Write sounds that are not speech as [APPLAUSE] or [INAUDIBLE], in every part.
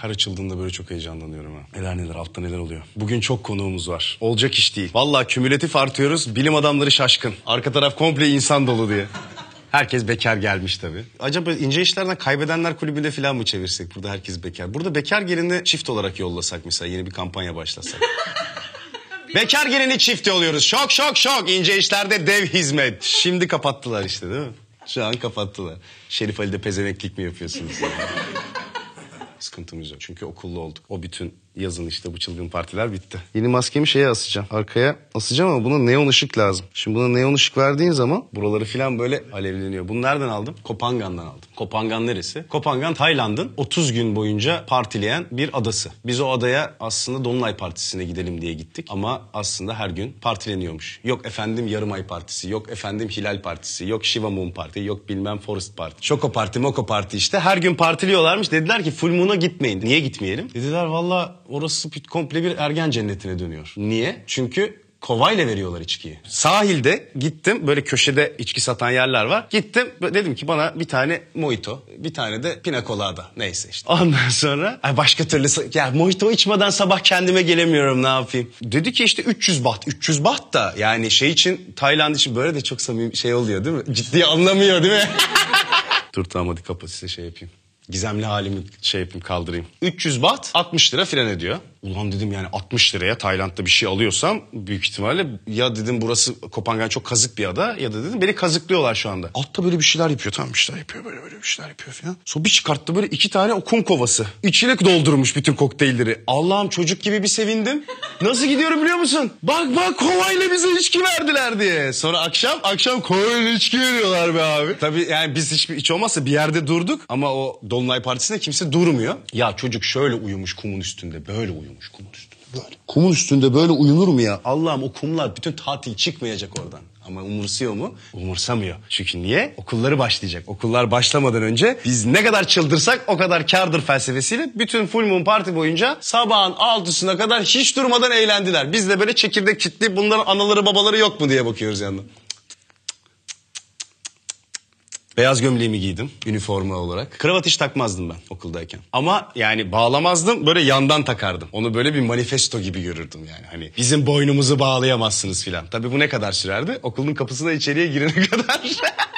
Her açıldığında böyle çok heyecanlanıyorum ha. Neler neler altta neler oluyor. Bugün çok konuğumuz var. Olacak iş değil. Vallahi kümülatif artıyoruz. Bilim adamları şaşkın. Arka taraf komple insan dolu diye. Herkes bekar gelmiş tabii. Acaba ince işlerden kaybedenler kulübünde falan mı çevirsek? Burada herkes bekar. Burada bekar gelini çift olarak yollasak mesela yeni bir kampanya başlasak. [LAUGHS] bekar gelini çift yolluyoruz. Şok şok şok. İnce işlerde dev hizmet. Şimdi kapattılar işte değil mi? Şu an kapattılar. Şerif Ali'de pezemeklik mi yapıyorsunuz? [LAUGHS] Sıkıntımız yok. Çünkü okullu olduk. O bütün yazın işte bu çılgın partiler bitti. Yeni maskemi şeye asacağım. Arkaya asacağım ama buna neon ışık lazım. Şimdi buna neon ışık verdiğin zaman buraları falan böyle alevleniyor. Bunu nereden aldım? Kopangan'dan aldım. Kopangan neresi? Kopangan Tayland'ın 30 gün boyunca partileyen bir adası. Biz o adaya aslında Dolunay Partisi'ne gidelim diye gittik. Ama aslında her gün partileniyormuş. Yok efendim Yarım Ay Partisi, yok efendim Hilal Partisi, yok Shiva Moon Parti, yok bilmem Forest Parti. Şoko Parti, Moko Parti işte. Her gün partiliyorlarmış. Dediler ki Full Moon'a gitmeyin. Niye gitmeyelim? Dediler valla orası komple bir ergen cennetine dönüyor. Niye? Çünkü kovayla veriyorlar içkiyi. Sahilde gittim böyle köşede içki satan yerler var. Gittim dedim ki bana bir tane mojito bir tane de pina colada neyse işte. [LAUGHS] Ondan sonra ay başka türlü ya mojito içmeden sabah kendime gelemiyorum ne yapayım. Dedi ki işte 300 baht 300 baht da yani şey için Tayland için böyle de çok samimi şey oluyor değil mi? Ciddi anlamıyor değil mi? [LAUGHS] Dur tamam hadi kapat size şey yapayım. Gizemli halimi şey yapayım kaldırayım. 300 baht 60 lira filan ediyor. Ulan dedim yani 60 liraya Tayland'da bir şey alıyorsam büyük ihtimalle ya dedim burası Kopangan çok kazık bir ada ya da dedim beni kazıklıyorlar şu anda. Altta böyle bir şeyler yapıyor tamam şeyler yapıyor böyle böyle bir şeyler yapıyor filan. Sonra bir çıkarttı böyle iki tane o kum kovası. İçine doldurmuş bütün kokteylleri. Allah'ım çocuk gibi bir sevindim. Nasıl gidiyorum biliyor musun? Bak bak kovayla bize içki verdiler diye. Sonra akşam akşam kovayla içki veriyorlar be abi. Tabii yani biz hiç, hiç olmazsa bir yerde durduk ama o Dolunay Partisi'nde kimse durmuyor. Ya çocuk şöyle uyumuş kumun üstünde böyle uyumuş kumun üstünde böyle. Kumun üstünde böyle uyunur mu ya? Allah'ım o kumlar bütün tatil çıkmayacak oradan. Ama umursuyor mu? Umursamıyor. Çünkü niye? Okulları başlayacak. Okullar başlamadan önce biz ne kadar çıldırsak o kadar kardır felsefesiyle bütün Full Moon Party boyunca sabahın altısına kadar hiç durmadan eğlendiler. Biz de böyle çekirdek çitli bunların anaları babaları yok mu diye bakıyoruz yandan. Beyaz gömleğimi giydim üniforma olarak. Kravat hiç takmazdım ben okuldayken. Ama yani bağlamazdım böyle yandan takardım. Onu böyle bir manifesto gibi görürdüm yani. Hani bizim boynumuzu bağlayamazsınız filan. Tabii bu ne kadar sürerdi? Okulun kapısına içeriye girene [LAUGHS] kadar.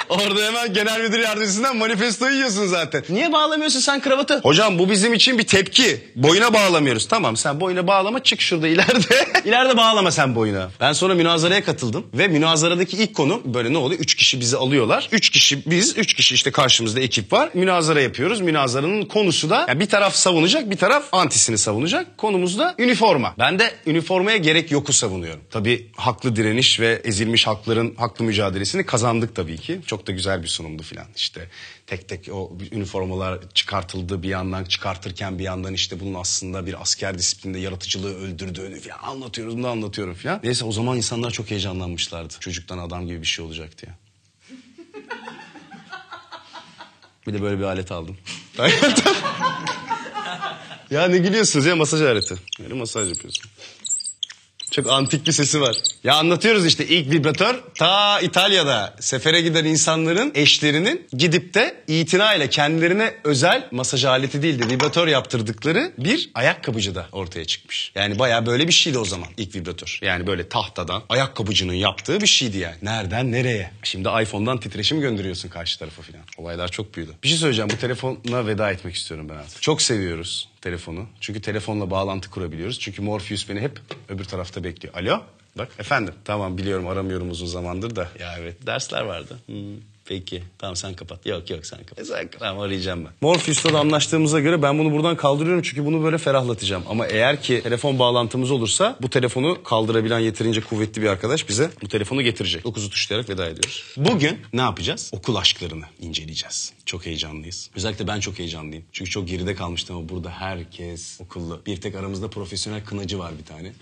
Orada hemen genel müdür yardımcısından manifestoyu yiyorsun zaten. Niye bağlamıyorsun sen kravatı? Hocam bu bizim için bir tepki. Boyuna bağlamıyoruz. Tamam sen boyuna bağlama çık şurada ileride. [LAUGHS] ileride bağlama sen boyuna. Ben sonra münazaraya katıldım. Ve münazaradaki ilk konu böyle ne oluyor? Üç kişi bizi alıyorlar. Üç kişi biz, üç kişi işte karşımızda ekip var. Münazara yapıyoruz. Münazaranın konusu da yani bir taraf savunacak bir taraf antisini savunacak. Konumuz da üniforma. Ben de üniformaya gerek yoku savunuyorum. Tabii haklı direniş ve ezilmiş hakların haklı mücadelesini kazandık tabii ki. Çok da güzel bir sunumdu filan. İşte tek tek o üniformalar çıkartıldı bir yandan çıkartırken bir yandan işte bunun aslında bir asker disiplinde yaratıcılığı öldürdüğünü falan anlatıyoruz bunu anlatıyorum falan. Neyse o zaman insanlar çok heyecanlanmışlardı. Çocuktan adam gibi bir şey olacak diye. Bir de böyle bir alet aldım. [LAUGHS] ya ne gülüyorsunuz ya masaj aleti. Böyle masaj yapıyorsun. Çok antik bir sesi var. Ya anlatıyoruz işte ilk vibratör ta İtalya'da sefere giden insanların eşlerinin gidip de itinayla kendilerine özel masaj aleti değil de vibratör yaptırdıkları bir ayakkabıcıda ortaya çıkmış. Yani bayağı böyle bir şeydi o zaman ilk vibratör. Yani böyle tahtadan ayakkabıcının yaptığı bir şeydi yani. Nereden nereye? Şimdi iPhone'dan titreşim gönderiyorsun karşı tarafa falan. Olaylar çok büyüdü. Bir şey söyleyeceğim bu telefona veda etmek istiyorum ben artık. Çok seviyoruz telefonu. Çünkü telefonla bağlantı kurabiliyoruz. Çünkü Morpheus beni hep öbür tarafta bekliyor. Alo? Bak efendim. Tamam biliyorum aramıyorum uzun zamandır da. Ya evet dersler vardı. Hmm, peki tamam sen kapat. Yok yok sen kapat. E, sen kapat. Tamam arayacağım ben. Morpheus'la da anlaştığımıza göre ben bunu buradan kaldırıyorum. Çünkü bunu böyle ferahlatacağım. Ama eğer ki telefon bağlantımız olursa bu telefonu kaldırabilen yeterince kuvvetli bir arkadaş bize bu telefonu getirecek. 9'u tuşlayarak veda ediyoruz. Bugün ne yapacağız? Okul aşklarını inceleyeceğiz. Çok heyecanlıyız. Özellikle ben çok heyecanlıyım. Çünkü çok geride kalmıştım ama burada herkes okullu. Bir tek aramızda profesyonel kınacı var bir tane.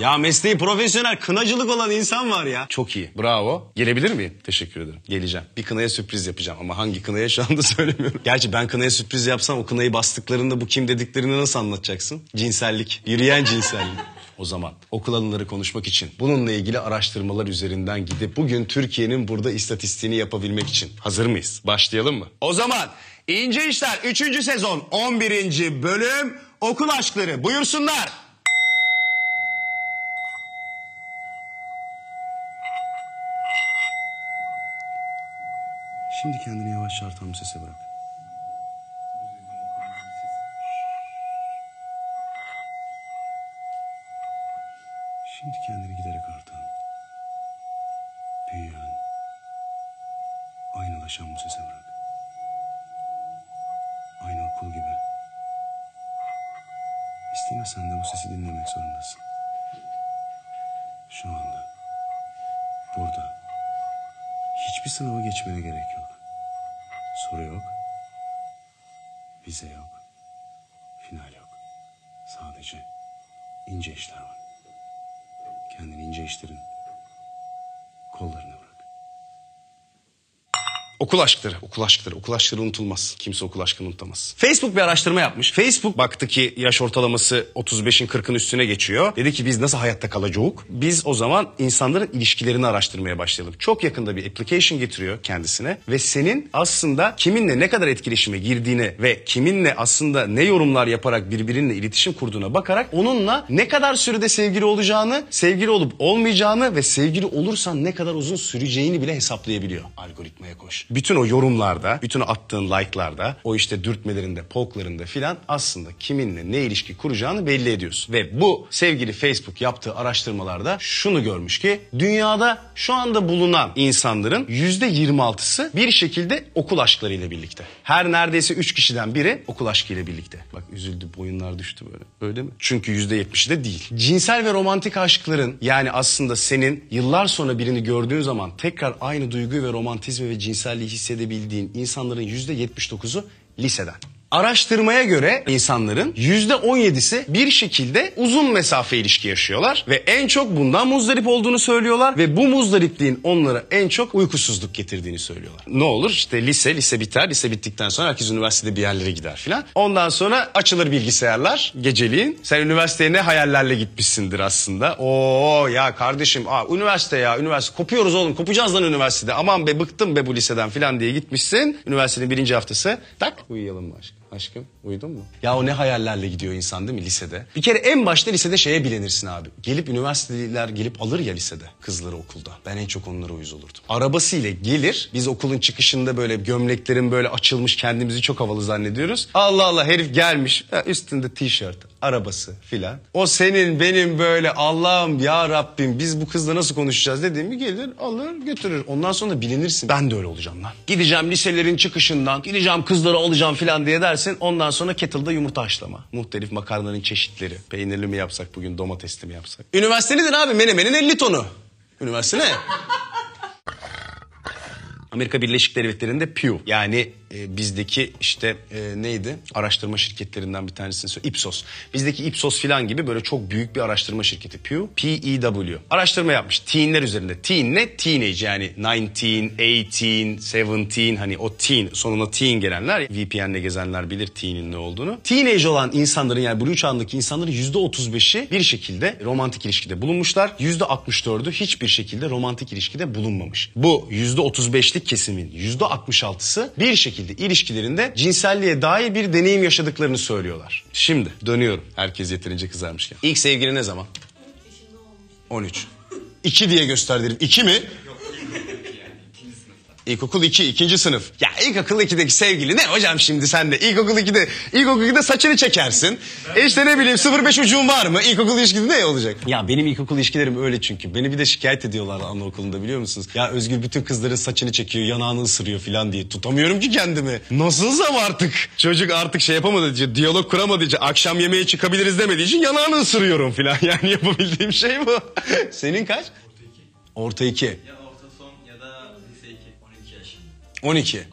Ya mesleği profesyonel kınacılık olan insan var ya. Çok iyi. Bravo. Gelebilir miyim? Teşekkür ederim. Geleceğim. Bir kınaya sürpriz yapacağım ama hangi kınaya şu anda [LAUGHS] söylemiyorum. Gerçi ben kınaya sürpriz yapsam o kınayı bastıklarında bu kim dediklerini nasıl anlatacaksın? Cinsellik. Yürüyen cinsellik. O zaman okul anıları konuşmak için bununla ilgili araştırmalar üzerinden gidip bugün Türkiye'nin burada istatistiğini yapabilmek için hazır mıyız? Başlayalım mı? O zaman İnce İşler 3. sezon 11. bölüm Okul Aşkları buyursunlar. Şimdi kendini yavaşça artan bir sese bırak. Şimdi kendini giderek artan, büyüyen, aynalaşan bu sese bırak. Aynı okul gibi. İstemesen de bu sesi dinlemek zorundasın. Şu anda, burada. Sınavı geçmene gerek yok. Soru yok. Vize yok. Final yok. Sadece ince işler var. Kendini ince işlerin kollarına bırak. Okul aşkları, okul aşkları, okul aşkları unutulmaz. Kimse okul aşkını unutamaz. Facebook bir araştırma yapmış. Facebook baktı ki yaş ortalaması 35'in 40'ın üstüne geçiyor. Dedi ki biz nasıl hayatta kalacağız? Biz o zaman insanların ilişkilerini araştırmaya başlayalım. Çok yakında bir application getiriyor kendisine ve senin aslında kiminle ne kadar etkileşime girdiğine ve kiminle aslında ne yorumlar yaparak birbirinle iletişim kurduğuna bakarak onunla ne kadar sürede sevgili olacağını, sevgili olup olmayacağını ve sevgili olursan ne kadar uzun süreceğini bile hesaplayabiliyor. Algoritmaya koş. Bütün o yorumlarda, bütün o attığın like'larda, o işte dürtmelerinde, poklarında filan aslında kiminle ne ilişki kuracağını belli ediyorsun. Ve bu sevgili Facebook yaptığı araştırmalarda şunu görmüş ki dünyada şu anda bulunan insanların yüzde 26'sı bir şekilde okul aşklarıyla birlikte. Her neredeyse 3 kişiden biri okul aşkıyla birlikte. Bak üzüldü boyunlar düştü böyle. Öyle mi? Çünkü yüzde 70'i de değil. Cinsel ve romantik aşkların yani aslında senin yıllar sonra birini gördüğün zaman tekrar aynı duyguyu ve romantizmi ve cinselliği hissedebildiğin insanların yüzde 79'u liseden. Araştırmaya göre insanların yüzde 17'si bir şekilde uzun mesafe ilişki yaşıyorlar ve en çok bundan muzdarip olduğunu söylüyorlar ve bu muzdaripliğin onlara en çok uykusuzluk getirdiğini söylüyorlar. Ne olur işte lise, lise biter, lise bittikten sonra herkes üniversitede bir yerlere gider filan. Ondan sonra açılır bilgisayarlar geceliğin. Sen üniversiteye ne hayallerle gitmişsindir aslında. Oo ya kardeşim aa, üniversite ya üniversite kopuyoruz oğlum kopacağız lan üniversitede. Aman be bıktım be bu liseden filan diye gitmişsin. Üniversitenin birinci haftası tak uyuyalım mı aşkım? Aşkım uyudun mu? Ya o ne hayallerle gidiyor insan değil mi lisede? Bir kere en başta lisede şeye bilenirsin abi. Gelip üniversiteliler gelip alır ya lisede kızları okulda. Ben en çok onlara uyuz olurdum. Arabasıyla gelir biz okulun çıkışında böyle gömleklerin böyle açılmış kendimizi çok havalı zannediyoruz. Allah Allah herif gelmiş ha, üstünde tişört arabası filan. O senin benim böyle Allah'ım ya Rabbim biz bu kızla nasıl konuşacağız dediğimi gelir alır götürür. Ondan sonra bilinirsin. Ben de öyle olacağım lan. Gideceğim liselerin çıkışından gideceğim kızları alacağım filan diye dersin. Ondan sonra kettle'da yumurta haşlama. Muhtelif makarnanın çeşitleri. Peynirli mi yapsak bugün domatesli mi yapsak? Üniversite nedir abi? Menemenin 50 tonu. Üniversite ne? [LAUGHS] Amerika Birleşik Devletleri'nde Pew yani e, bizdeki işte e, neydi araştırma şirketlerinden bir tanesini söyle Ipsos. Bizdeki Ipsos filan gibi böyle çok büyük bir araştırma şirketi Pew. P-E-W. Araştırma yapmış teenler üzerinde. Teen ne? Teenage yani 19, 18, 17 hani o teen sonuna teen gelenler VPN'le gezenler bilir teen'in ne olduğunu. Teenage olan insanların yani Blue çağındaki insanların %35'i bir şekilde romantik ilişkide bulunmuşlar. %64'ü hiçbir şekilde romantik ilişkide bulunmamış. Bu %35'lik kesimin %66'sı bir şekilde ilişkilerinde cinselliğe dair bir deneyim yaşadıklarını söylüyorlar. Şimdi dönüyorum. Herkes yeterince kızarmışken. İlk sevgili ne zaman? 13. 2 diye gösterdim. 2 mi? İlkokul 2, ikinci sınıf. Ya ilkokul 2'deki sevgili ne hocam şimdi sen de? İlkokul 2'de, ilkokul 2'de saçını çekersin. E işte ne bileyim 0-5 ucun var mı? İlkokul ilişkide ne olacak? Ya benim ilkokul ilişkilerim öyle çünkü. Beni bir de şikayet ediyorlar anaokulunda biliyor musunuz? Ya Özgür bütün kızların saçını çekiyor, yanağını ısırıyor falan diye. Tutamıyorum ki kendimi. Nasılsam artık. Çocuk artık şey yapamadığı için, diyalog kuramadığı için, akşam yemeğe çıkabiliriz demediği için yanağını ısırıyorum falan. [LAUGHS] Yani yapabildiğim şey bu. Senin kaç? Orta 2. Ya orta son 12.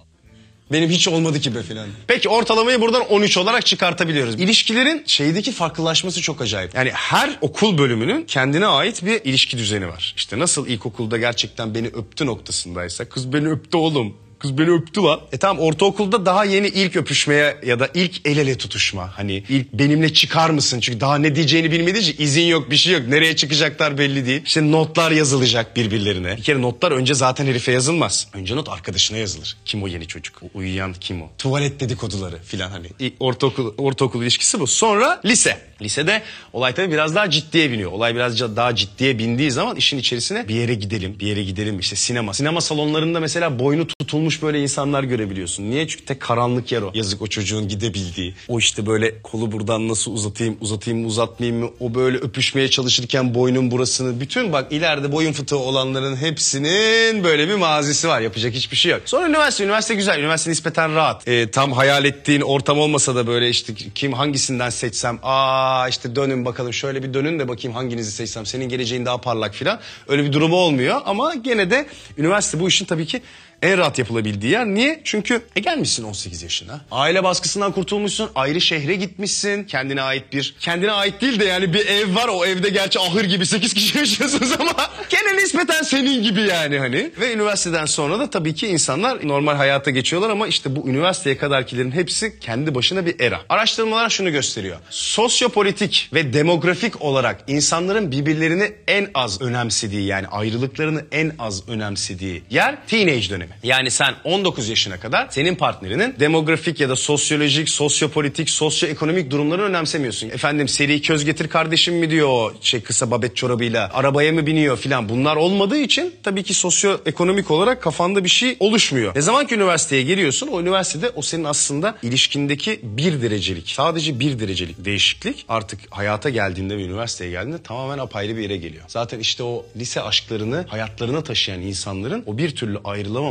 Benim hiç olmadı ki be filan. Peki ortalamayı buradan 13 olarak çıkartabiliyoruz. İlişkilerin şeydeki farklılaşması çok acayip. Yani her okul bölümünün kendine ait bir ilişki düzeni var. İşte nasıl ilkokulda gerçekten beni öptü noktasındaysa kız beni öptü oğlum Kız beni öptü lan. E tamam ortaokulda daha yeni ilk öpüşmeye ya da ilk el ele tutuşma. Hani ilk benimle çıkar mısın? Çünkü daha ne diyeceğini bilmediği için izin yok bir şey yok. Nereye çıkacaklar belli değil. İşte notlar yazılacak birbirlerine. Bir kere notlar önce zaten herife yazılmaz. Önce not arkadaşına yazılır. Kim o yeni çocuk? O uyuyan kim o? Tuvalet dedikoduları filan hani. Ortaokul, ortaokul ilişkisi bu. Sonra lise. Lisede olay tabii biraz daha ciddiye biniyor. Olay biraz daha ciddiye bindiği zaman işin içerisine bir yere gidelim, bir yere gidelim işte sinema. Sinema salonlarında mesela boynu tutulmuş böyle insanlar görebiliyorsun. Niye? Çünkü tek karanlık yer o. Yazık o çocuğun gidebildiği. O işte böyle kolu buradan nasıl uzatayım, uzatayım mı uzatmayayım mı? O böyle öpüşmeye çalışırken boynun burasını. Bütün bak ileride boyun fıtığı olanların hepsinin böyle bir mazisi var. Yapacak hiçbir şey yok. Sonra üniversite. Üniversite güzel. Üniversite nispeten rahat. Ee, tam hayal ettiğin ortam olmasa da böyle işte kim hangisinden seçsem. Aa işte dönün bakalım şöyle bir dönün de bakayım hanginizi seçsem. Senin geleceğin daha parlak filan. Öyle bir durumu olmuyor ama gene de üniversite bu işin tabii ki en rahat yapılabildiği yer. Niye? Çünkü e gelmişsin 18 yaşına. Aile baskısından kurtulmuşsun. Ayrı şehre gitmişsin. Kendine ait bir... Kendine ait değil de yani bir ev var. O evde gerçi ahır gibi 8 kişi [LAUGHS] yaşıyorsunuz ama... Gene nispeten senin gibi yani hani. Ve üniversiteden sonra da tabii ki insanlar normal hayata geçiyorlar ama işte bu üniversiteye kadarkilerin hepsi kendi başına bir era. Araştırmalar şunu gösteriyor. Sosyopolitik ve demografik olarak insanların birbirlerini en az önemsediği yani ayrılıklarını en az önemsediği yer teenage dönemi. Yani sen 19 yaşına kadar senin partnerinin demografik ya da sosyolojik, sosyopolitik, sosyoekonomik durumlarını önemsemiyorsun. Efendim seri köz getir kardeşim mi diyor şey kısa babet çorabıyla arabaya mı biniyor filan bunlar olmadığı için tabii ki sosyoekonomik olarak kafanda bir şey oluşmuyor. Ne zaman ki üniversiteye geliyorsun o üniversitede o senin aslında ilişkindeki bir derecelik sadece bir derecelik değişiklik artık hayata geldiğinde ve üniversiteye geldiğinde tamamen apayrı bir yere geliyor. Zaten işte o lise aşklarını hayatlarına taşıyan insanların o bir türlü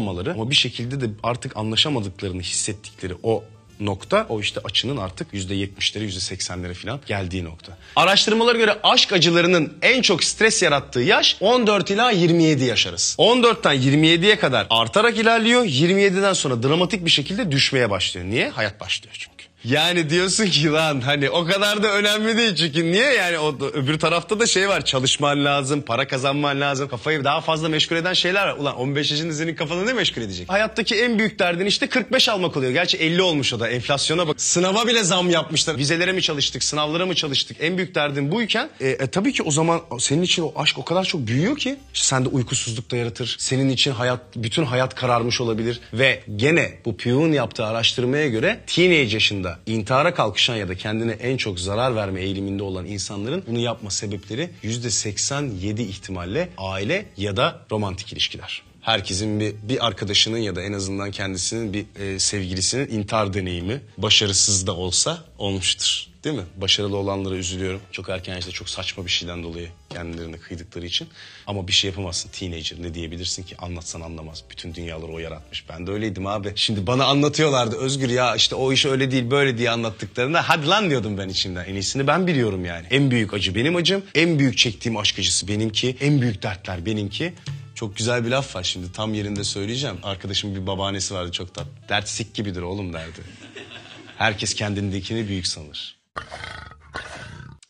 ayrılamamaları ama bir şekilde de artık anlaşamadıklarını hissettikleri o nokta o işte açının artık %70'lere %80'lere falan geldiği nokta. Araştırmalara göre aşk acılarının en çok stres yarattığı yaş 14 ila 27 yaş arası. 14'ten 27'ye kadar artarak ilerliyor. 27'den sonra dramatik bir şekilde düşmeye başlıyor. Niye? Hayat başlıyor çünkü. Yani diyorsun ki lan hani o kadar da önemli değil çünkü niye yani o öbür tarafta da şey var çalışman lazım para kazanman lazım kafayı daha fazla meşgul eden şeyler var. Ulan 15 yaşında senin kafanı ne meşgul edecek? Hayattaki en büyük derdin işte 45 almak oluyor. Gerçi 50 olmuş o da enflasyona bak. Sınava bile zam yapmışlar. Vizelere mi çalıştık sınavlara mı çalıştık en büyük derdin buyken e, e, tabii ki o zaman senin için o aşk o kadar çok büyüyor ki işte sende uykusuzluk da yaratır. Senin için hayat bütün hayat kararmış olabilir ve gene bu Pew'un yaptığı araştırmaya göre teenage yaşında intihara kalkışan ya da kendine en çok zarar verme eğiliminde olan insanların bunu yapma sebepleri %87 ihtimalle aile ya da romantik ilişkiler. Herkesin bir, bir arkadaşının ya da en azından kendisinin bir e, sevgilisinin intihar deneyimi başarısız da olsa olmuştur. Değil mi? Başarılı olanlara üzülüyorum. Çok erken yaşta çok saçma bir şeyden dolayı kendilerine kıydıkları için. Ama bir şey yapamazsın. Teenager ne diyebilirsin ki anlatsan anlamaz. Bütün dünyaları o yaratmış. Ben de öyleydim abi. Şimdi bana anlatıyorlardı Özgür ya işte o iş öyle değil böyle diye anlattıklarında hadi lan diyordum ben içimden. En iyisini ben biliyorum yani. En büyük acı benim acım. En büyük çektiğim aşk acısı benimki. En büyük dertler benimki. Çok güzel bir laf var şimdi tam yerinde söyleyeceğim. Arkadaşımın bir babaannesi vardı çok tatlı. Dert sik gibidir oğlum derdi. Herkes kendindekini büyük sanır.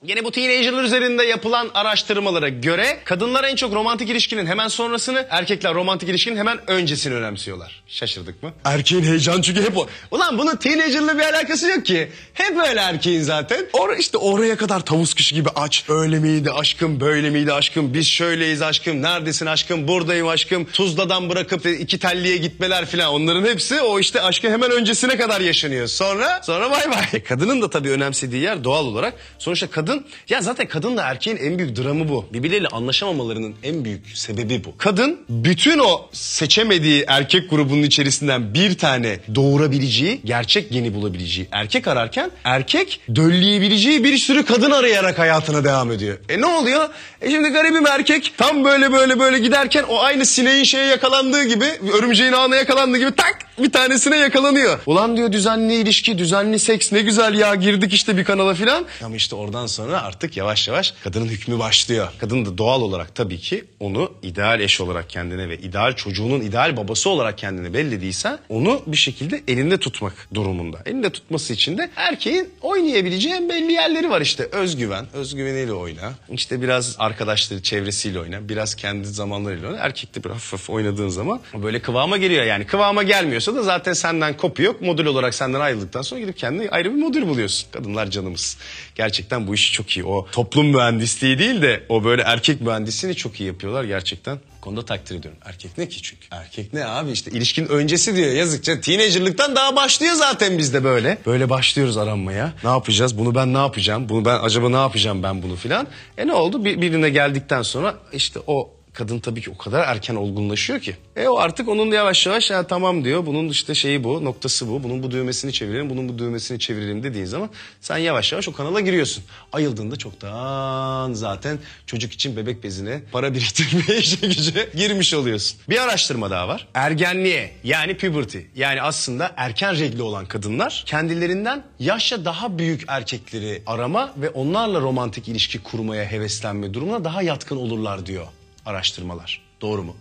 Yine bu teenagerlar üzerinde yapılan araştırmalara göre kadınlar en çok romantik ilişkinin hemen sonrasını, erkekler romantik ilişkinin hemen öncesini önemsiyorlar. Şaşırdık mı? Erkeğin heyecanı çünkü hep o. Ulan bunun teenagerla bir alakası yok ki. Hep öyle erkeğin zaten. Or işte oraya kadar tavus kuşu gibi aç. Öyle miydi aşkım, böyle miydi aşkım, biz şöyleyiz aşkım, neredesin aşkım, buradayım aşkım, Tuzla'dan bırakıp iki telliye gitmeler filan. Onların hepsi o işte aşkın hemen öncesine kadar yaşanıyor. Sonra, sonra bay bay. E, Kadının da tabii önemsediği yer doğal olarak. Sonuçta kadın, ya zaten kadın da erkeğin en büyük dramı bu. Birbirleriyle anlaşamamalarının en büyük sebebi bu. Kadın bütün o seçemediği erkek grubunun içerisinden bir tane doğurabileceği, gerçek geni bulabileceği erkek ararken erkek dölleyebileceği bir sürü kadın arayarak hayatına devam ediyor. E ne oluyor? E şimdi garibim erkek tam böyle böyle böyle giderken o aynı sineğin şeye yakalandığı gibi, örümceğin ağına yakalandığı gibi tak bir tanesine yakalanıyor. Ulan diyor düzenli ilişki, düzenli seks ne güzel ya girdik işte bir kanala filan. Ama işte oradan sonra artık yavaş yavaş kadının hükmü başlıyor. Kadın da doğal olarak tabii ki onu ideal eş olarak kendine ve ideal çocuğunun ideal babası olarak kendine bellediyse onu bir şekilde elinde tutmak durumunda. Elinde tutması için de erkeğin oynayabileceği en belli yerleri var işte. Özgüven, özgüveniyle oyna. İşte biraz arkadaşları, çevresiyle oyna. Biraz kendi zamanlarıyla oyna. Erkek de bir hafif hafif oynadığın zaman böyle kıvama geliyor yani. Kıvama gelmiyorsa da zaten senden kopuyor. Modül olarak senden ayrıldıktan sonra gidip kendine ayrı bir modül buluyorsun. Kadınlar canımız. Gerçekten bu işi çok iyi. O toplum mühendisliği değil de o böyle erkek mühendisliğini çok iyi yapıyorlar gerçekten. Konuda takdir ediyorum. Erkek ne ki çünkü? Erkek ne abi işte ilişkinin öncesi diyor yazıkça. Teenagerlıktan daha başlıyor zaten bizde böyle. Böyle başlıyoruz aranmaya. Ne yapacağız? Bunu ben ne yapacağım? Bunu ben acaba ne yapacağım ben bunu filan? E ne oldu? Bir, birine geldikten sonra işte o kadın tabii ki o kadar erken olgunlaşıyor ki. E o artık onun yavaş yavaş ya tamam diyor. Bunun işte şeyi bu, noktası bu. Bunun bu düğmesini çevirelim, bunun bu düğmesini çevirelim dediğin zaman sen yavaş yavaş o kanala giriyorsun. Ayıldığında çoktan zaten çocuk için bebek bezine para biriktirmeye [LAUGHS] işe güce girmiş oluyorsun. Bir araştırma daha var. Ergenliğe yani puberty yani aslında erken regli olan kadınlar kendilerinden yaşça daha büyük erkekleri arama ve onlarla romantik ilişki kurmaya heveslenme durumuna daha yatkın olurlar diyor araştırmalar. Doğru mu?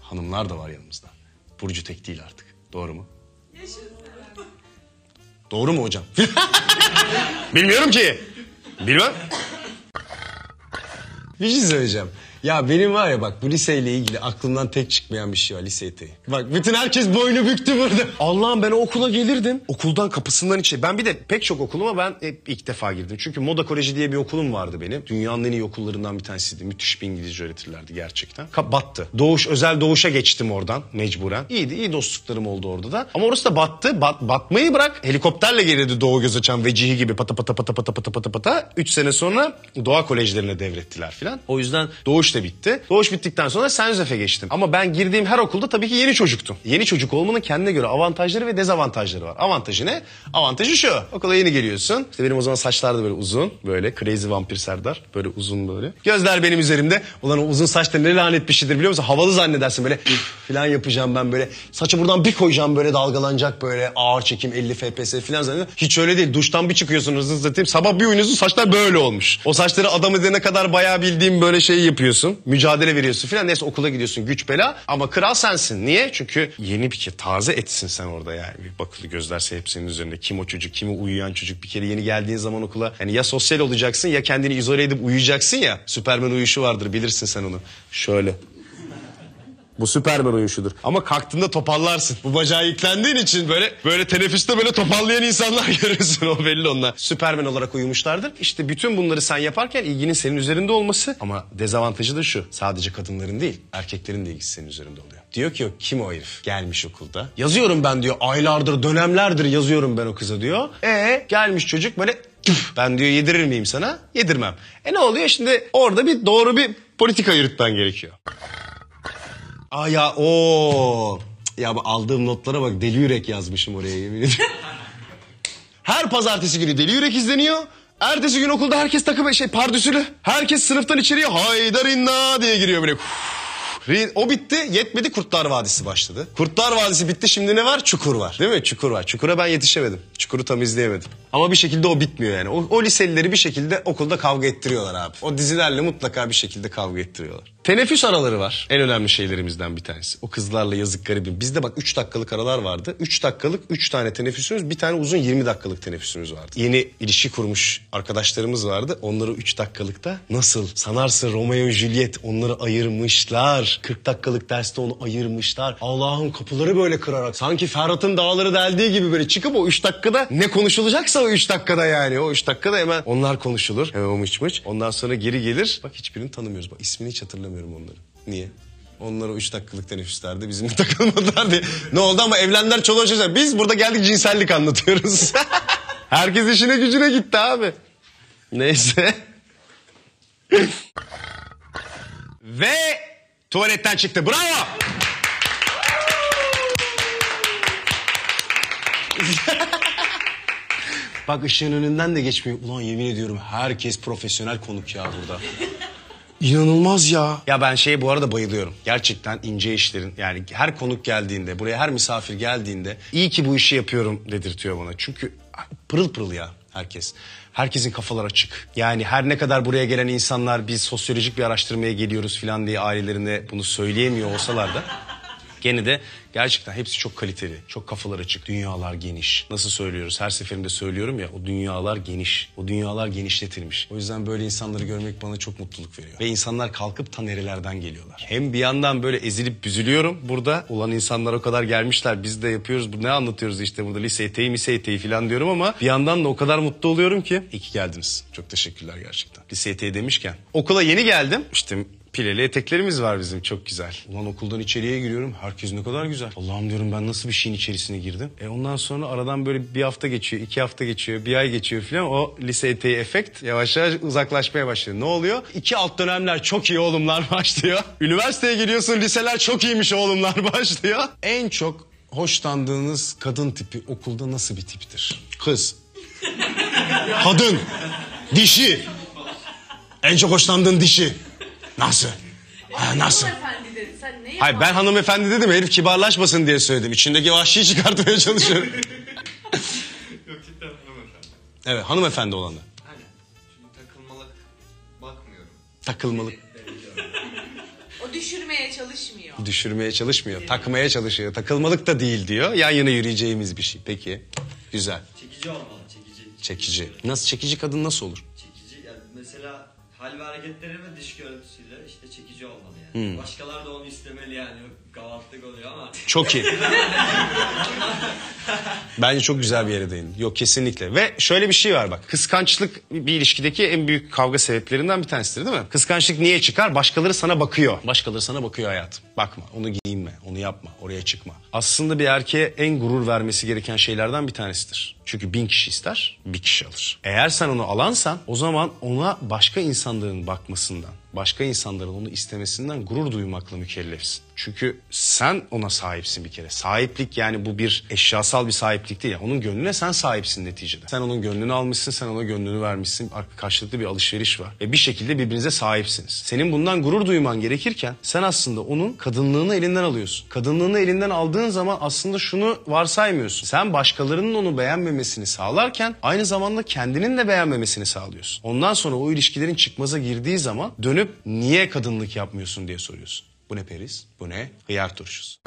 Hanımlar da var yanımızda. Burcu tek değil artık. Doğru mu? Doğru mu hocam? [LAUGHS] Bilmiyorum ki. Bilmem. Bir şey söyleyeceğim. Ya benim var ya bak bu liseyle ilgili aklımdan tek çıkmayan bir şey var lise eteği. Bak bütün herkes boynu büktü burada. Allah'ım ben o okula gelirdim. Okuldan kapısından içeri. Ben bir de pek çok okuluma ben hep ilk defa girdim. Çünkü Moda Koleji diye bir okulum vardı benim. Dünyanın en iyi okullarından bir tanesiydi. Müthiş bir İngilizce öğretirlerdi gerçekten. Kap battı. Doğuş, özel doğuşa geçtim oradan mecburen. İyiydi, iyi dostluklarım oldu orada da. Ama orası da battı. Bat, batmayı bırak. Helikopterle gelirdi Doğu göz açan vecihi gibi pata pata pata pata pata pata pata. Üç sene sonra doğa kolejlerine devrettiler filan. O yüzden doğuş da bitti. Doğuş bittikten sonra Sen Josef'e geçtim. Ama ben girdiğim her okulda tabii ki yeni çocuktum. Yeni çocuk olmanın kendine göre avantajları ve dezavantajları var. Avantajı ne? Avantajı şu. Okula yeni geliyorsun. İşte benim o zaman saçlar da böyle uzun. Böyle crazy vampir Serdar. Böyle uzun böyle. Gözler benim üzerimde. Ulan o uzun saç da ne lanet bir şeydir biliyor musun? Havalı zannedersin böyle filan yapacağım ben böyle. Saçı buradan bir koyacağım böyle dalgalanacak böyle ağır çekim 50 FPS filan zannediyorum. Hiç öyle değil. Duştan bir çıkıyorsun hızlı. Sabah bir uyunuyorsun saçlar böyle olmuş. O saçları adam edene kadar bayağı bildiğim böyle şey yapıyorsun. Mücadele veriyorsun filan. Neyse okula gidiyorsun güç bela. Ama kral sensin. Niye? Çünkü yeni bir kere taze etsin sen orada yani. Bir bakılı gözlerse hep senin üzerinde. Kim o çocuk, kimi uyuyan çocuk. Bir kere yeni geldiğin zaman okula. Yani ya sosyal olacaksın ya kendini izole edip uyuyacaksın ya. Süpermen uyuşu vardır bilirsin sen onu. Şöyle. Bu Süperman uyuşudur. Ama kalktığında topallarsın. Bu bacağı yüklendiğin için böyle böyle teneffüste böyle topallayan insanlar [LAUGHS] görürsün. O belli onlar. Süperman olarak uyumuşlardır. İşte bütün bunları sen yaparken ilginin senin üzerinde olması. Ama dezavantajı da şu. Sadece kadınların değil erkeklerin de ilgisi senin üzerinde oluyor. Diyor ki o kim o herif? Gelmiş okulda. Yazıyorum ben diyor aylardır dönemlerdir yazıyorum ben o kıza diyor. E gelmiş çocuk böyle "Tüf, ben diyor yedirir miyim sana? Yedirmem. E ne oluyor şimdi orada bir doğru bir politika yürütmen gerekiyor. Aa ya o ya bu aldığım notlara bak deli yürek yazmışım oraya yemin ediyorum. [LAUGHS] Her pazartesi günü deli yürek izleniyor. Ertesi gün okulda herkes takım şey pardüsülü. Herkes sınıftan içeriye haydarinna diye giriyor böyle. O bitti yetmedi Kurtlar Vadisi başladı. Kurtlar Vadisi bitti şimdi ne var? Çukur var değil mi? Çukur var. Çukura ben yetişemedim. Çukuru tam izleyemedim. Ama bir şekilde o bitmiyor yani. O, o liselileri bir şekilde okulda kavga ettiriyorlar abi. O dizilerle mutlaka bir şekilde kavga ettiriyorlar. Teneffüs araları var. En önemli şeylerimizden bir tanesi. O kızlarla yazık garibim. Bizde bak 3 dakikalık aralar vardı. 3 dakikalık 3 tane teneffüsümüz bir tane uzun 20 dakikalık teneffüsümüz vardı. Yeni ilişki kurmuş arkadaşlarımız vardı. Onları 3 dakikalıkta nasıl sanarsın Romeo Juliet onları ayırmışlar. 40 dakikalık derste onu ayırmışlar. Allah'ın kapıları böyle kırarak sanki Ferhat'ın dağları deldiği gibi böyle çıkıp o 3 dakikada ne konuşulacaksa o 3 dakikada yani. O 3 dakikada hemen onlar konuşulur. Hemen o mıç mıç. Ondan sonra geri gelir. Bak hiçbirini tanımıyoruz. Bak ismini hiç hatırlamıyorum onların. Niye? Onlar o üç dakikalık teneffüslerde bizimle [LAUGHS] takılmadılar diye. Ne oldu ama evlendiler çoluğa çocuğa. Biz burada geldik cinsellik anlatıyoruz. [LAUGHS] Herkes işine gücüne gitti abi. Neyse. [LAUGHS] Ve tuvaletten çıktı. Bravo. Bak ışığın önünden de geçmiyor. Ulan yemin ediyorum herkes profesyonel konuk ya burada. İnanılmaz ya. Ya ben şeye bu arada bayılıyorum. Gerçekten ince işlerin yani her konuk geldiğinde buraya her misafir geldiğinde iyi ki bu işi yapıyorum dedirtiyor bana. Çünkü pırıl pırıl ya herkes. Herkesin kafalar açık. Yani her ne kadar buraya gelen insanlar biz sosyolojik bir araştırmaya geliyoruz falan diye ailelerine bunu söyleyemiyor olsalar da Gene de gerçekten hepsi çok kaliteli, çok kafalar açık, dünyalar geniş. Nasıl söylüyoruz? Her seferinde söylüyorum ya o dünyalar geniş, o dünyalar genişletilmiş. O yüzden böyle insanları görmek bana çok mutluluk veriyor. Ve insanlar kalkıp ta nerelerden geliyorlar. Hem bir yandan böyle ezilip büzülüyorum burada. Olan insanlar o kadar gelmişler biz de yapıyoruz. Bu ne anlatıyoruz işte burada lise eteği, mise eteği falan diyorum ama bir yandan da o kadar mutlu oluyorum ki. İyi ki geldiniz. Çok teşekkürler gerçekten. Lise eteği demişken. Okula yeni geldim. İşte Pileli eteklerimiz var bizim çok güzel. Ulan okuldan içeriye giriyorum herkes ne kadar güzel. Allah'ım diyorum ben nasıl bir şeyin içerisine girdim. E ondan sonra aradan böyle bir hafta geçiyor, iki hafta geçiyor, bir ay geçiyor falan. O lise eteği efekt yavaş yavaş uzaklaşmaya başlıyor. Ne oluyor? İki alt dönemler çok iyi oğlumlar [LAUGHS] başlıyor. Üniversiteye giriyorsun liseler çok iyiymiş oğlumlar [LAUGHS] başlıyor. En çok hoşlandığınız kadın tipi okulda nasıl bir tiptir? Kız. Kadın. Dişi. En çok hoşlandığın dişi. Nasıl? Ha, nasıl? Hanımefendi dedi. Sen ne Hayır ben hanımefendi dedim herif kibarlaşmasın diye söyledim. İçindeki vahşiyi çıkartmaya çalışıyorum. [LAUGHS] Yok cidden hanımefendi. evet hanımefendi olanı. Hani çünkü takılmalık bakmıyorum. Takılmalık. [LAUGHS] O düşürmeye çalışmıyor. Düşürmeye çalışmıyor. Takmaya çalışıyor. Takılmalık da değil diyor. Yan yana yürüyeceğimiz bir şey. Peki. Güzel. Çekici olmalı çekici. Çekici. Nasıl çekici kadın nasıl olur? Çekici yani mesela hal ve hareketleri ve dış görüntüsüyle işte yani. Başkalar da onu istemeli yani. Çok iyi. Bence çok güzel bir yere değindin. Yok kesinlikle. Ve şöyle bir şey var bak. Kıskançlık bir ilişkideki en büyük kavga sebeplerinden bir tanesidir değil mi? Kıskançlık niye çıkar? Başkaları sana bakıyor. Başkaları sana bakıyor hayatım. Bakma, onu giyinme, onu yapma, oraya çıkma. Aslında bir erkeğe en gurur vermesi gereken şeylerden bir tanesidir. Çünkü bin kişi ister, bir kişi alır. Eğer sen onu alansan o zaman ona başka insanların bakmasından, başka insanların onu istemesinden gurur duymakla mükellefsin. Çünkü sen ona sahipsin bir kere. Sahiplik yani bu bir eşyasal bir sahiplik değil. Onun gönlüne sen sahipsin neticede. Sen onun gönlünü almışsın, sen ona gönlünü vermişsin. Ar- Karşılıklı bir alışveriş var. Ve bir şekilde birbirinize sahipsiniz. Senin bundan gurur duyman gerekirken sen aslında onun kadınlığını elinden alıyorsun. Kadınlığını elinden aldığın zaman aslında şunu varsaymıyorsun. Sen başkalarının onu beğenmemesini sağlarken aynı zamanda kendinin de beğenmemesini sağlıyorsun. Ondan sonra o ilişkilerin çıkmaza girdiği zaman dönüp niye kadınlık yapmıyorsun diye soruyorsun. Bu ne periz? Bu ne? Hıyar turşusu.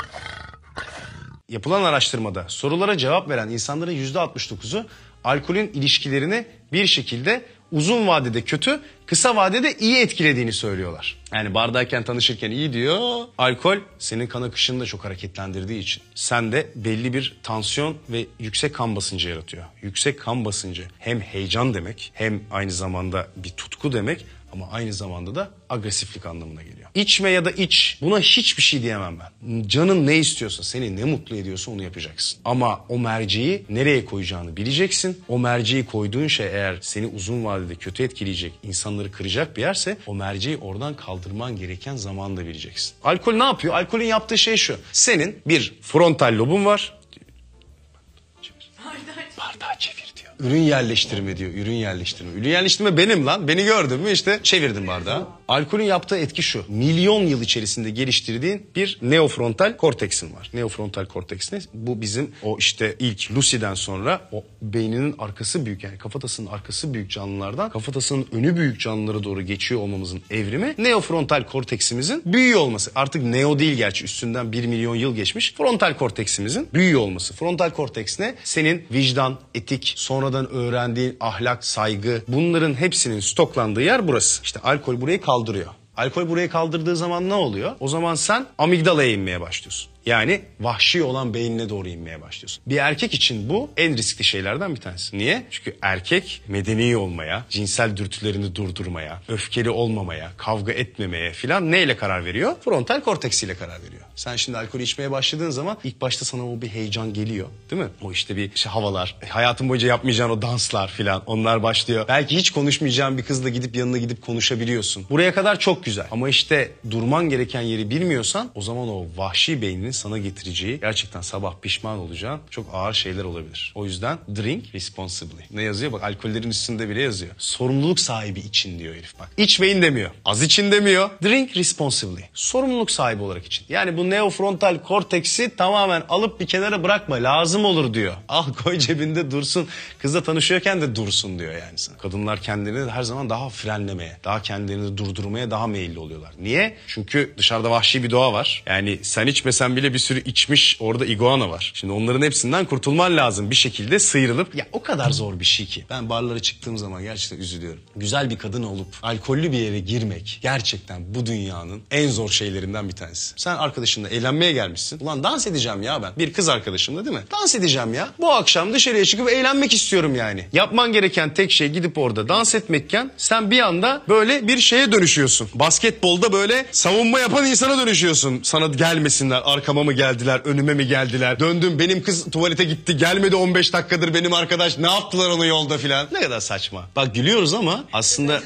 Yapılan araştırmada sorulara cevap veren insanların %69'u alkolün ilişkilerini bir şekilde uzun vadede kötü, kısa vadede iyi etkilediğini söylüyorlar. Yani bardayken tanışırken iyi diyor. Alkol senin kan akışını da çok hareketlendirdiği için. Sende belli bir tansiyon ve yüksek kan basıncı yaratıyor. Yüksek kan basıncı hem heyecan demek hem aynı zamanda bir tutku demek ama aynı zamanda da agresiflik anlamına geliyor. İçme ya da iç buna hiçbir şey diyemem ben. Canın ne istiyorsa seni ne mutlu ediyorsa onu yapacaksın. Ama o merceği nereye koyacağını bileceksin. O merceği koyduğun şey eğer seni uzun vadede kötü etkileyecek, insanları kıracak bir yerse o merceği oradan kaldırman gereken zamanı da bileceksin. Alkol ne yapıyor? Alkolün yaptığı şey şu. Senin bir frontal lobun var. Bardağı çevir diyor. Ürün yerleştirme diyor. Ürün yerleştirme. Ürün yerleştirme benim lan. Beni gördün mü işte çevirdim bardağı. Alkolün yaptığı etki şu. Milyon yıl içerisinde geliştirdiğin bir neofrontal korteksin var. Neofrontal korteks ne? Bu bizim o işte ilk Lucy'den sonra o beyninin arkası büyük yani kafatasının arkası büyük canlılardan kafatasının önü büyük canlılara doğru geçiyor olmamızın evrimi neofrontal korteksimizin büyüyor olması. Artık neo değil gerçi üstünden 1 milyon yıl geçmiş. Frontal korteksimizin büyüyor olması. Frontal korteks ne? Senin vicdan, etik, sonradan öğrendiğin ahlak, saygı bunların hepsinin stoklandığı yer burası. İşte alkol burayı kaldırıyor. Alkol burayı kaldırdığı zaman ne oluyor? O zaman sen amigdalaya inmeye başlıyorsun. Yani vahşi olan beynine doğru inmeye başlıyorsun. Bir erkek için bu en riskli şeylerden bir tanesi. Niye? Çünkü erkek medeni olmaya, cinsel dürtülerini durdurmaya, öfkeli olmamaya, kavga etmemeye filan neyle karar veriyor? Frontal korteksiyle karar veriyor. Sen şimdi alkol içmeye başladığın zaman ilk başta sana o bir heyecan geliyor. Değil mi? O işte bir işte havalar, hayatın boyunca yapmayacağın o danslar filan onlar başlıyor. Belki hiç konuşmayacağın bir kızla gidip yanına gidip konuşabiliyorsun. Buraya kadar çok güzel. Ama işte durman gereken yeri bilmiyorsan o zaman o vahşi beyninin sana getireceği gerçekten sabah pişman olacağın çok ağır şeyler olabilir. O yüzden drink responsibly. Ne yazıyor? Bak alkollerin üstünde bile yazıyor. Sorumluluk sahibi için diyor herif bak. İçmeyin demiyor. Az için demiyor. Drink responsibly. Sorumluluk sahibi olarak için. Yani bu neofrontal korteksi tamamen alıp bir kenara bırakma. Lazım olur diyor. Al koy cebinde dursun. Kızla tanışıyorken de dursun diyor yani sana. Kadınlar kendilerini her zaman daha frenlemeye, daha kendilerini durdurmaya daha meyilli oluyorlar. Niye? Çünkü dışarıda vahşi bir doğa var. Yani sen içmesen bile bir sürü içmiş orada iguana var. Şimdi onların hepsinden kurtulman lazım bir şekilde sıyrılıp. Ya o kadar zor bir şey ki. Ben barlara çıktığım zaman gerçekten üzülüyorum. Güzel bir kadın olup alkollü bir yere girmek gerçekten bu dünyanın en zor şeylerinden bir tanesi. Sen arkadaşınla eğlenmeye gelmişsin. Ulan dans edeceğim ya ben. Bir kız arkadaşımla değil mi? Dans edeceğim ya. Bu akşam dışarıya çıkıp eğlenmek istiyorum yani. Yapman gereken tek şey gidip orada dans etmekken sen bir anda böyle bir şeye dönüşüyorsun. Basketbolda böyle savunma yapan insana dönüşüyorsun. Sana gelmesinler, arkama mı geldiler, önüme mi geldiler? Döndüm benim kız tuvalete gitti, gelmedi 15 dakikadır benim arkadaş. Ne yaptılar onu yolda filan? Ne kadar saçma. Bak gülüyoruz ama aslında...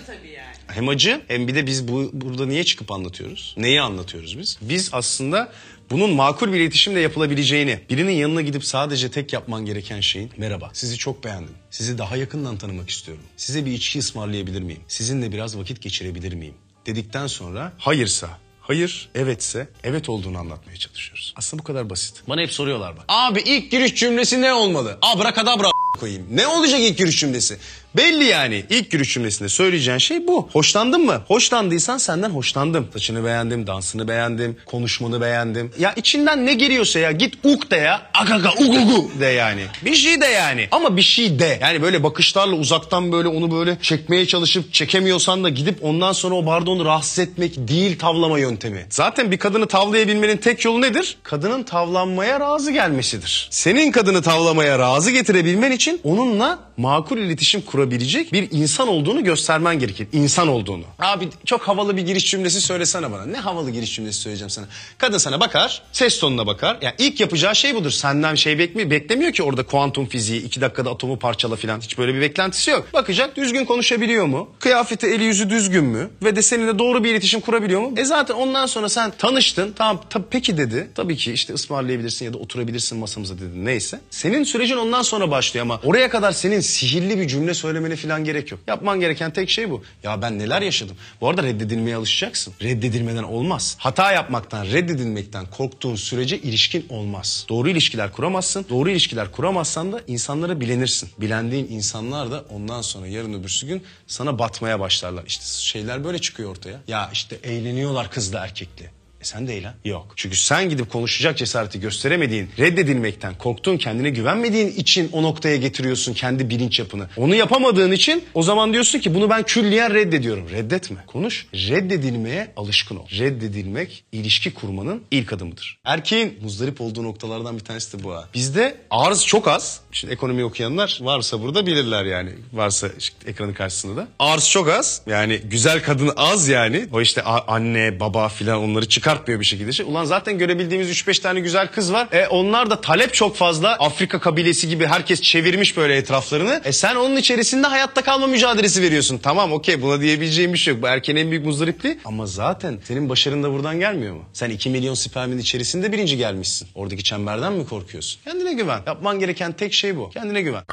Hem acı hem bir de biz bu, burada niye çıkıp anlatıyoruz? Neyi anlatıyoruz biz? Biz aslında bunun makul bir iletişimle yapılabileceğini, birinin yanına gidip sadece tek yapman gereken şeyin merhaba sizi çok beğendim. Sizi daha yakından tanımak istiyorum. Size bir içki ısmarlayabilir miyim? Sizinle biraz vakit geçirebilir miyim? Dedikten sonra hayırsa Hayır, evetse evet olduğunu anlatmaya çalışıyoruz. Aslında bu kadar basit. Bana hep soruyorlar bak. Abi ilk giriş cümlesi ne olmalı? Abrakadabra koyayım. Ne olacak ilk giriş cümlesi? Belli yani. İlk giriş cümlesinde söyleyeceğin şey bu. Hoşlandın mı? Hoşlandıysan senden hoşlandım. Saçını beğendim, dansını beğendim, konuşmanı beğendim. Ya içinden ne geliyorsa ya git uk de ya. Agaga ugugu de yani. Bir şey de yani. Ama bir şey de. Yani böyle bakışlarla uzaktan böyle onu böyle çekmeye çalışıp çekemiyorsan da gidip ondan sonra o barda rahatsız etmek değil tavlama yöntemi. Zaten bir kadını tavlayabilmenin tek yolu nedir? Kadının tavlanmaya razı gelmesidir. Senin kadını tavlamaya razı getirebilmen için onunla makul iletişim kurabilecek bir insan olduğunu göstermen gerekir. İnsan olduğunu. Abi çok havalı bir giriş cümlesi söylesene bana. Ne havalı giriş cümlesi söyleyeceğim sana. Kadın sana bakar, ses tonuna bakar. Yani ilk yapacağı şey budur. Senden şey bekmiyor, beklemiyor ki orada kuantum fiziği, iki dakikada atomu parçala falan. Hiç böyle bir beklentisi yok. Bakacak düzgün konuşabiliyor mu? Kıyafeti, eli yüzü düzgün mü? Ve de seninle doğru bir iletişim kurabiliyor mu? E zaten ondan sonra sen tanıştın. Tamam tabii peki dedi. Tabii ki işte ısmarlayabilirsin ya da oturabilirsin masamıza dedi. Neyse. Senin sürecin ondan sonra başlıyor ama oraya kadar senin sihirli bir cümle söylemene falan gerek yok. Yapman gereken tek şey bu. Ya ben neler yaşadım. Bu arada reddedilmeye alışacaksın. Reddedilmeden olmaz. Hata yapmaktan, reddedilmekten korktuğun sürece ilişkin olmaz. Doğru ilişkiler kuramazsın. Doğru ilişkiler kuramazsan da insanlara bilenirsin. Bilendiğin insanlar da ondan sonra yarın öbürsü gün sana batmaya başlarlar. İşte şeyler böyle çıkıyor ortaya. Ya işte eğleniyorlar kızla erkekli. E sen de eğlen. Yok. Çünkü sen gidip konuşacak cesareti gösteremediğin, reddedilmekten korktuğun, kendine güvenmediğin için o noktaya getiriyorsun kendi bilinç yapını. Onu yapamadığın için o zaman diyorsun ki bunu ben külliyen reddediyorum. Reddetme. Konuş. Reddedilmeye alışkın ol. Reddedilmek ilişki kurmanın ilk adımıdır. Erkeğin muzdarip olduğu noktalardan bir tanesi de bu ha. Bizde arz çok az. Şimdi ekonomi okuyanlar varsa burada bilirler yani. Varsa işte ekranın karşısında da. Arz çok az. Yani güzel kadın az yani. O işte anne, baba filan onları çıkartmıyor bir şekilde. Şey. Ulan zaten görebildiğimiz 3-5 tane güzel kız var. E onlar da talep çok fazla. Afrika kabilesi gibi herkes çevirmiş böyle etraflarını. E sen onun içerisinde hayatta kalma mücadelesi veriyorsun. Tamam okey buna diyebileceğim bir şey yok. Bu erkeğin en büyük muzdaripliği. Ama zaten senin başarın da buradan gelmiyor mu? Sen 2 milyon spermin içerisinde birinci gelmişsin. Oradaki çemberden mi korkuyorsun? Kendine güven. Yapman gereken tek şey bu. Kendine güven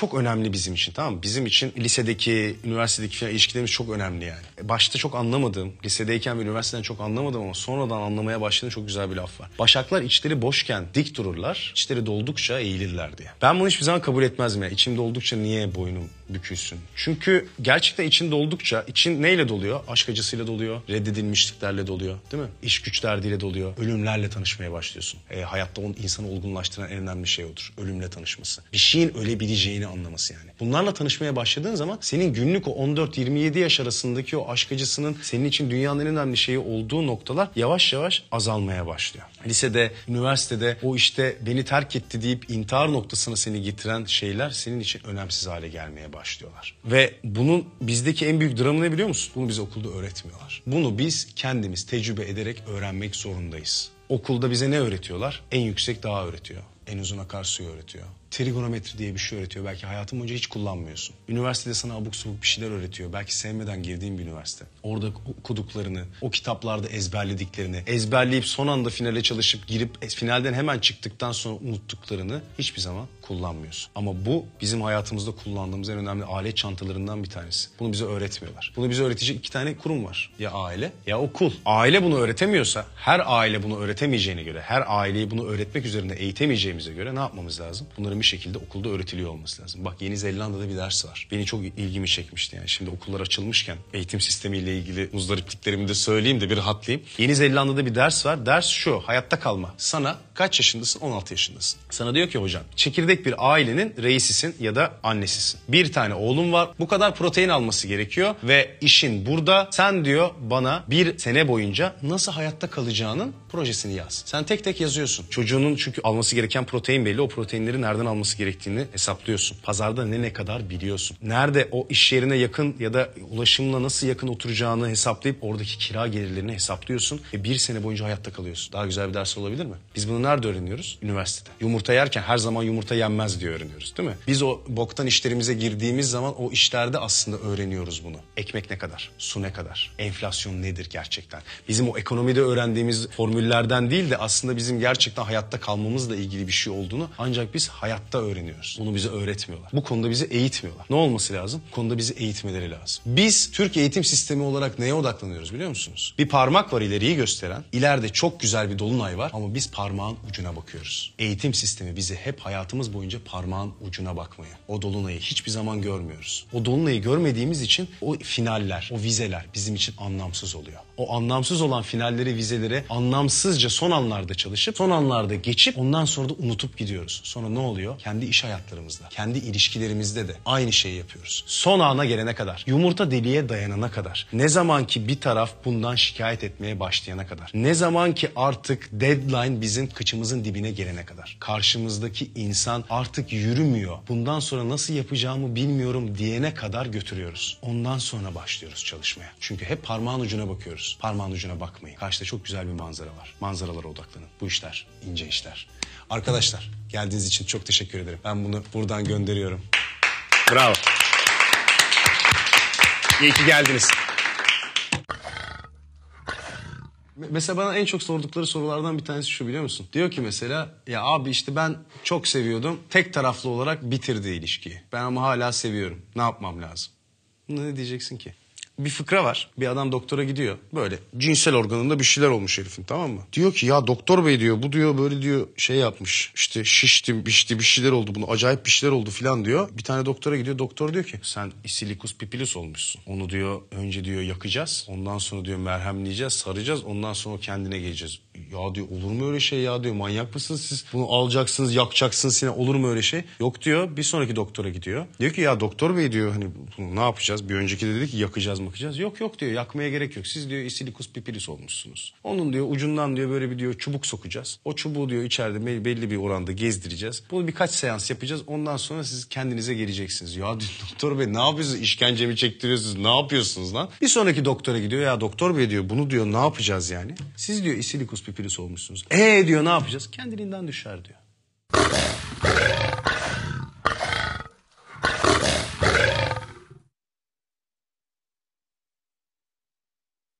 çok önemli bizim için tamam mı? Bizim için lisedeki, üniversitedeki falan ilişkilerimiz çok önemli yani. Başta çok anlamadığım, lisedeyken ve üniversiteden çok anlamadım ama sonradan anlamaya başladığım çok güzel bir laf var. Başaklar içleri boşken dik dururlar, içleri doldukça eğilirler diye. Ben bunu hiçbir zaman kabul etmezdim ya. İçim doldukça niye boynum bükülsün? Çünkü gerçekten için doldukça, için neyle doluyor? Aşk acısıyla doluyor, reddedilmişliklerle doluyor değil mi? İş güç derdiyle doluyor, ölümlerle tanışmaya başlıyorsun. E, hayatta onun insanı olgunlaştıran en önemli şey odur. Ölümle tanışması. Bir şeyin ölebileceğini anlaması yani. Bunlarla tanışmaya başladığın zaman senin günlük o 14-27 yaş arasındaki o aşk acısının senin için dünyanın en önemli şeyi olduğu noktalar yavaş yavaş azalmaya başlıyor. Lisede, üniversitede o işte beni terk etti deyip intihar noktasına seni getiren şeyler senin için önemsiz hale gelmeye başlıyorlar. Ve bunun bizdeki en büyük dramı ne biliyor musun? Bunu bize okulda öğretmiyorlar. Bunu biz kendimiz tecrübe ederek öğrenmek zorundayız. Okulda bize ne öğretiyorlar? En yüksek dağı öğretiyor. En uzun akarsuyu öğretiyor. Trigonometri diye bir şey öğretiyor. Belki hayatın boyunca hiç kullanmıyorsun. Üniversitede sana abuk subuk bir şeyler öğretiyor. Belki sevmeden girdiğin bir üniversite. Orada okuduklarını, o kitaplarda ezberlediklerini, ezberleyip son anda finale çalışıp girip finalden hemen çıktıktan sonra unuttuklarını hiçbir zaman kullanmıyorsun. Ama bu bizim hayatımızda kullandığımız en önemli alet çantalarından bir tanesi. Bunu bize öğretmiyorlar. Bunu bize öğretecek iki tane kurum var. Ya aile ya okul. Aile bunu öğretemiyorsa, her aile bunu öğretemeyeceğine göre, her aileyi bunu öğretmek üzerine eğitemeyeceğimize göre ne yapmamız lazım? Bunların bir şekilde okulda öğretiliyor olması lazım. Bak Yeni Zelanda'da bir ders var. Beni çok ilgimi çekmişti yani. Şimdi okullar açılmışken eğitim sistemiyle ilgili muzdaripliklerimi de söyleyeyim de bir rahatlayayım. Yeni Zelanda'da bir ders var. Ders şu, hayatta kalma. Sana kaç yaşındasın? 16 yaşındasın. Sana diyor ki hocam, çekirdek bir ailenin reisisin ya da annesisin. Bir tane oğlum var. Bu kadar protein alması gerekiyor ve işin burada. Sen diyor bana bir sene boyunca nasıl hayatta kalacağının projesini yaz. Sen tek tek yazıyorsun. Çocuğunun çünkü alması gereken protein belli. O proteinleri nereden alması gerektiğini hesaplıyorsun. Pazarda ne ne kadar biliyorsun. Nerede o iş yerine yakın ya da ulaşımla nasıl yakın oturacağını hesaplayıp oradaki kira gelirlerini hesaplıyorsun. Ve bir sene boyunca hayatta kalıyorsun. Daha güzel bir ders olabilir mi? Biz bunu nerede öğreniyoruz? Üniversitede. Yumurta yerken her zaman yumurta yenmez diye öğreniyoruz değil mi? Biz o boktan işlerimize girdiğimiz zaman o işlerde aslında öğreniyoruz bunu. Ekmek ne kadar? Su ne kadar? Enflasyon nedir gerçekten? Bizim o ekonomide öğrendiğimiz formüllerden değil de aslında bizim gerçekten hayatta kalmamızla ilgili bir şey olduğunu ancak biz hayatta öğreniyoruz. Bunu bize öğretmiyorlar. Bu konuda bizi eğitmiyorlar. Ne olması lazım? Bu konuda bizi eğitmeleri lazım. Biz Türk eğitim sistemi olarak neye odaklanıyoruz biliyor musunuz? Bir parmak var ileriyi gösteren. İleride çok güzel bir dolunay var ama biz parmağın ucuna bakıyoruz. Eğitim sistemi bizi hep hayatımız boyunca parmağın ucuna bakmaya. O dolunayı hiçbir zaman görmüyoruz. O dolunayı görmediğimiz için o finaller, o vizeler bizim için anlamsız oluyor. O anlamsız olan finalleri, vizeleri anlamsızca son anlarda çalışıp son anlarda geçip ondan sonra da unutup gidiyoruz. Sonra ne oluyor? Kendi iş hayatlarımızda, kendi ilişkilerimizde de aynı şeyi yapıyoruz. Son ana gelene kadar, yumurta deliğe dayanana kadar, ne zaman ki bir taraf bundan şikayet etmeye başlayana kadar, ne zaman ki artık deadline bizim kıçımızın dibine gelene kadar, karşımızdaki insan artık yürümüyor, bundan sonra nasıl yapacağımı bilmiyorum diyene kadar götürüyoruz. Ondan sonra başlıyoruz çalışmaya. Çünkü hep parmağın ucuna bakıyoruz. Parmağın ucuna bakmayın. Karşıda çok güzel bir manzara var. Manzaralara odaklanın. Bu işler ince işler. Arkadaşlar geldiğiniz için çok teşekkür ederim. Ben bunu buradan gönderiyorum. Bravo. İyi ki geldiniz. Mesela bana en çok sordukları sorulardan bir tanesi şu biliyor musun? Diyor ki mesela ya abi işte ben çok seviyordum. Tek taraflı olarak bitirdi ilişkiyi. Ben ama hala seviyorum. Ne yapmam lazım? Ne diyeceksin ki? Bir fıkra var. Bir adam doktora gidiyor. Böyle cinsel organında bir şeyler olmuş herifin tamam mı? Diyor ki ya doktor bey diyor bu diyor böyle diyor şey yapmış. İşte şişti bişti bir şeyler oldu bunu acayip bir şeyler oldu filan diyor. Bir tane doktora gidiyor. Doktor diyor ki sen isilikus pipilis olmuşsun. Onu diyor önce diyor yakacağız. Ondan sonra diyor merhemleyeceğiz saracağız. Ondan sonra kendine geleceğiz. Ya diyor olur mu öyle şey ya diyor manyak mısınız siz? Bunu alacaksınız yakacaksınız yine olur mu öyle şey? Yok diyor bir sonraki doktora gidiyor. Diyor ki ya doktor bey diyor hani bunu ne yapacağız? Bir önceki de dedi ki yakacağız makacağız. Yok yok diyor yakmaya gerek yok. Siz diyor isilikus pipilis olmuşsunuz. Onun diyor ucundan diyor böyle bir diyor çubuk sokacağız. O çubuğu diyor içeride be- belli bir oranda gezdireceğiz. Bunu birkaç seans yapacağız. Ondan sonra siz kendinize geleceksiniz. Ya [LAUGHS] doktor bey ne yapıyorsunuz? İşkence mi çektiriyorsunuz? Ne yapıyorsunuz lan? Bir sonraki doktora gidiyor. Ya doktor bey diyor bunu diyor ne yapacağız yani? Siz diyor isilikus pipilis olmuşsunuz. E diyor ne yapacağız? Kendiliğinden düşer diyor.